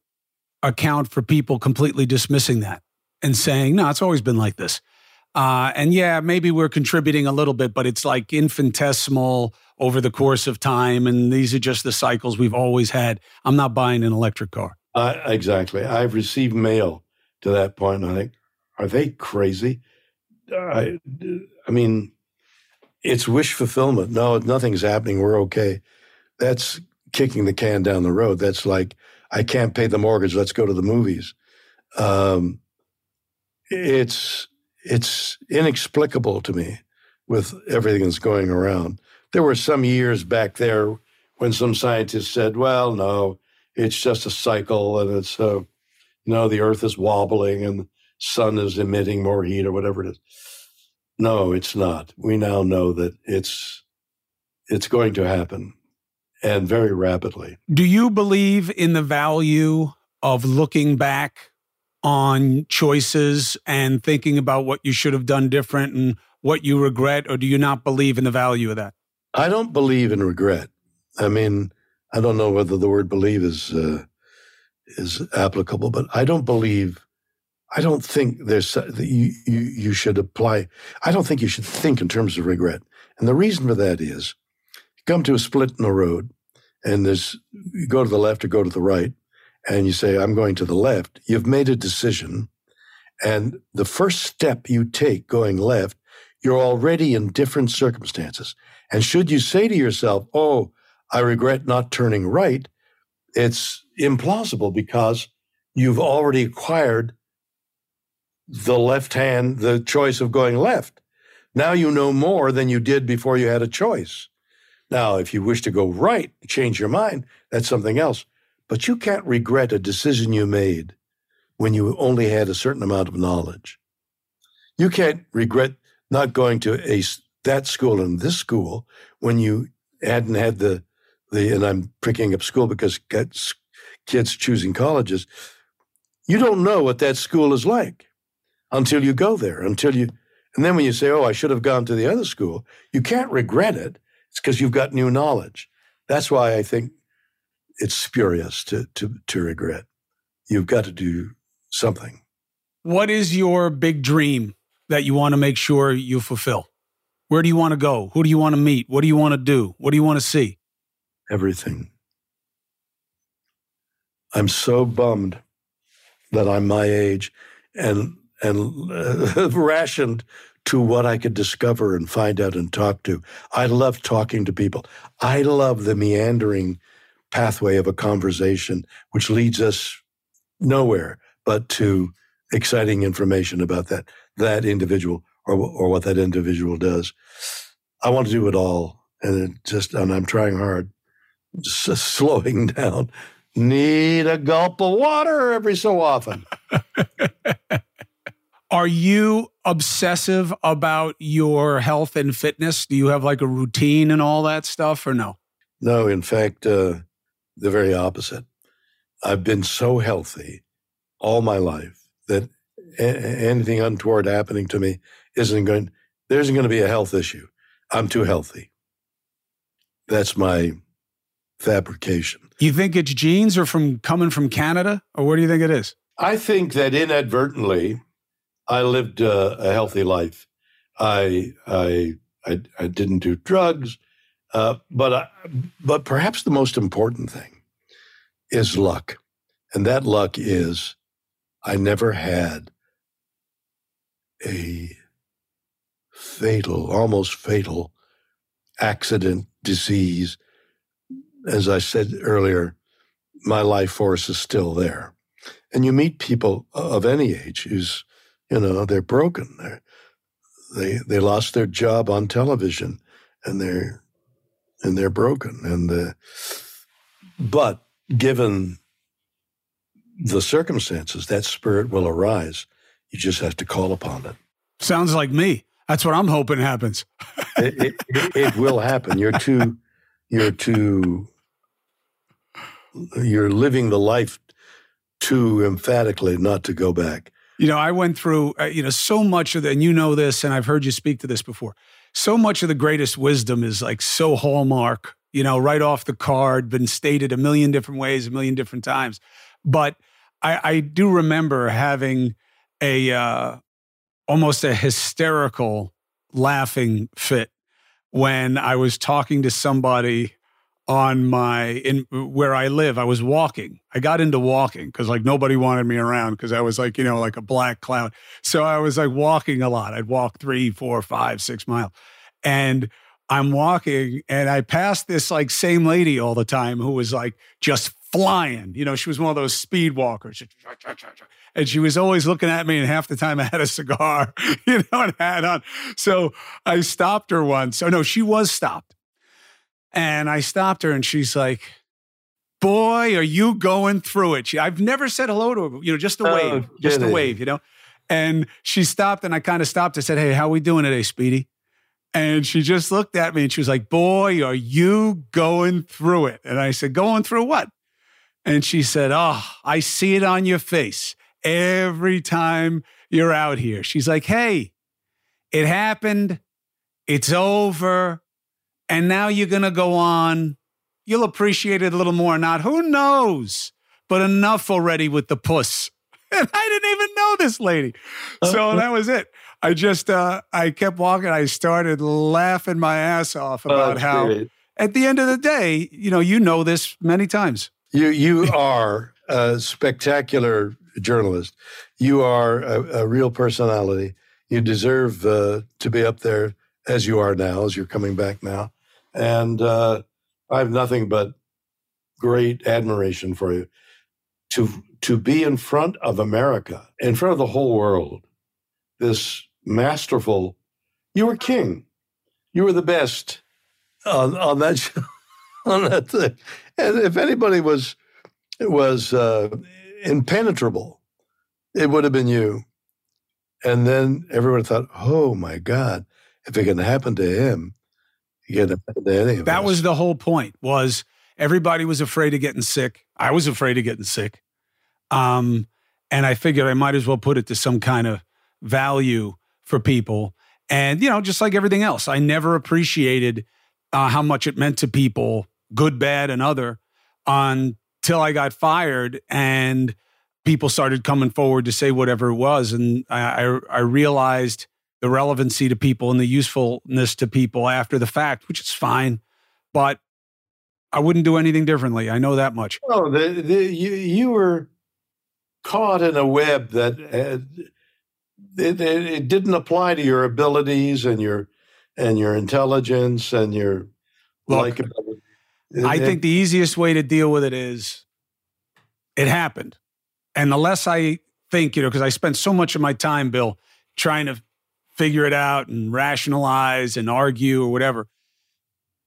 account for people completely dismissing that and saying, no, it's always been like this? Uh, and yeah, maybe we're contributing a little bit, but it's like infinitesimal over the course of time. And these are just the cycles we've always had. I'm not buying an electric car. Uh, exactly. I've received mail to that point. And I think, are they crazy? I, I mean, it's wish fulfillment. No, nothing's happening. We're okay. That's kicking the can down the road. That's like, I can't pay the mortgage. Let's go to the movies. Um, it's it's inexplicable to me with everything that's going around. There were some years back there when some scientists said, "Well, no, it's just a cycle, and it's uh, you know the Earth is wobbling and the sun is emitting more heat or whatever it is. No, it's not. We now know that it's it's going to happen and very rapidly. Do you believe in the value of looking back on choices and thinking about what you should have done different and what you regret, or do you not believe in the value of that? I don't believe in regret. I mean, I don't know whether the word believe is uh, is applicable, but I don't believe. I don't think there's you, you you should apply. I don't think you should think in terms of regret, and the reason for that is, you come to a split in the road, and there's you go to the left or go to the right, and you say I'm going to the left. You've made a decision, and the first step you take going left, you're already in different circumstances. And should you say to yourself, "Oh," I regret not turning right, it's implausible because you've already acquired the left hand, the choice of going left. Now you know more than you did before you had a choice. Now, if you wish to go right, change your mind, that's something else. But you can't regret a decision you made when you only had a certain amount of knowledge. You can't regret not going to a that school and this school when you hadn't had the the, and I'm picking up school because kids choosing colleges, you don't know what that school is like until you go there, until you, and then when you say, oh, I should have gone to the other school, you can't regret it. It's because you've got new knowledge. That's why I think it's spurious to, to, to regret. You've got to do something. What is your big dream that you want to make sure you fulfill? Where do you want to go? Who do you want to meet? What do you want to do? What do you want to see? everything. I'm so bummed that I'm my age and and uh, rationed to what I could discover and find out and talk to. I love talking to people. I love the meandering pathway of a conversation which leads us nowhere but to exciting information about that that individual or or what that individual does. I want to do it all and it just and I'm trying hard slowing down. Need a gulp of water every so often. Are you obsessive about your health and fitness? Do you have like a routine and all that stuff or no? No, in fact, uh, the very opposite. I've been so healthy all my life that a- anything untoward happening to me isn't going, there isn't going to be a health issue. I'm too healthy. That's my fabrication. You think it's genes or from coming from Canada, or what do you think it is? I think that inadvertently, I lived a, a healthy life. I, I, I, I didn't do drugs, uh, but I, but perhaps the most important thing is luck, and that luck is I never had a fatal, almost fatal accident, disease as I said earlier, my life force is still there. And you meet people of any age who's, you know, they're broken. They're, they they lost their job on television, and they're and they're broken. And the, but given the circumstances, that spirit will arise. You just have to call upon it. Sounds like me. That's what I'm hoping happens. it, it, it, it will happen. You're too you're too you're living the life too emphatically not to go back. You know, I went through, uh, you know, so much of the, and you know this, and I've heard you speak to this before. So much of the greatest wisdom is like so hallmark, you know, right off the card, been stated a million different ways, a million different times. But I, I do remember having a uh, almost a hysterical laughing fit when I was talking to somebody on my in where I live. I was walking. I got into walking because like nobody wanted me around because I was like you know like a black cloud. So I was like walking a lot. I'd walk three, four, five, six miles, and I'm walking and I passed this like same lady all the time who was like just flying. You know, she was one of those speed walkers. And she was always looking at me, and half the time I had a cigar, you know, and had on. So I stopped her once. Oh no, she was stopped. And I stopped her and she's like, Boy, are you going through it? She, I've never said hello to her, you know, just a oh, wave, just a wave, you know. And she stopped and I kind of stopped. I said, Hey, how are we doing today, Speedy? And she just looked at me and she was like, Boy, are you going through it? And I said, Going through what? And she said, Oh, I see it on your face every time you're out here. She's like, Hey, it happened. It's over. And now you're going to go on. You'll appreciate it a little more. Not who knows, but enough already with the puss. And I didn't even know this lady. So uh-huh. that was it. I just, uh, I kept walking. I started laughing my ass off about oh, how, at the end of the day, you know, you know this many times. You, you are a spectacular journalist. You are a, a real personality. You deserve uh, to be up there as you are now, as you're coming back now. And uh, I have nothing but great admiration for you. To to be in front of America, in front of the whole world, this masterful, you were king. You were the best on, on that on that thing. And if anybody was was uh, impenetrable, it would have been you. And then everyone thought, "Oh my God, if it can happen to him, can happen to That was the whole point. Was everybody was afraid of getting sick? I was afraid of getting sick, um, and I figured I might as well put it to some kind of value for people. And you know, just like everything else, I never appreciated uh, how much it meant to people, good, bad, and other, until I got fired and people started coming forward to say whatever it was, and I, I, I realized the relevancy to people and the usefulness to people after the fact, which is fine. But I wouldn't do anything differently. I know that much. Oh, the, the, you, you were caught in a web that uh, it, it, didn't apply to your abilities and your and your intelligence and your Look, I think the easiest way to deal with it is it happened. And the less I think, you know, because I spent so much of my time, Bill, trying to figure it out and rationalize and argue or whatever.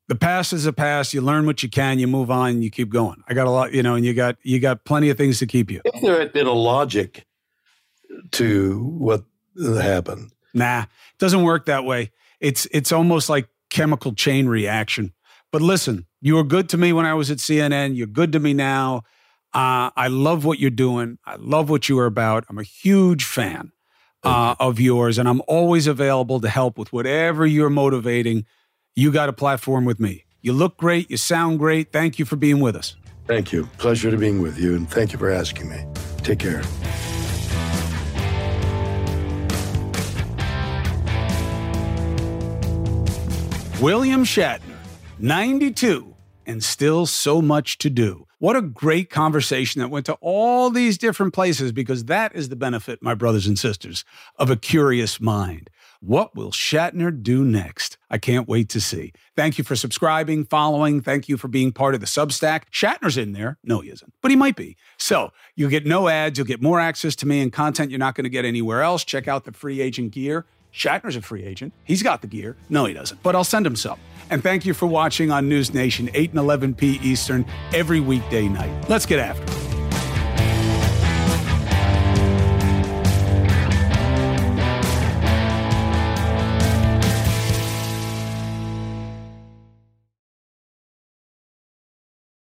The past is a past. You learn what you can, you move on, you keep going. I got a lot, you know, and you got you got plenty of things to keep you. If there had been a logic to what happened. Nah, it doesn't work that way. It's it's almost like chemical chain reaction. But listen, you were good to me when I was at CNN. You're good to me now. Uh, I love what you're doing. I love what you are about. I'm a huge fan uh, of yours, and I'm always available to help with whatever you're motivating. You got a platform with me. You look great. You sound great. Thank you for being with us. Thank you. Pleasure to being with you, and thank you for asking me. Take care. William Shatner, 92, and still so much to do. What a great conversation that went to all these different places because that is the benefit, my brothers and sisters, of a curious mind. What will Shatner do next? I can't wait to see. Thank you for subscribing, following. Thank you for being part of the Substack. Shatner's in there. No, he isn't, but he might be. So you'll get no ads. You'll get more access to me and content you're not going to get anywhere else. Check out the free agent gear. Shatner's a free agent. He's got the gear. No, he doesn't, but I'll send him some. And thank you for watching on News Nation, 8 and 11 p. Eastern, every weekday night. Let's get after it.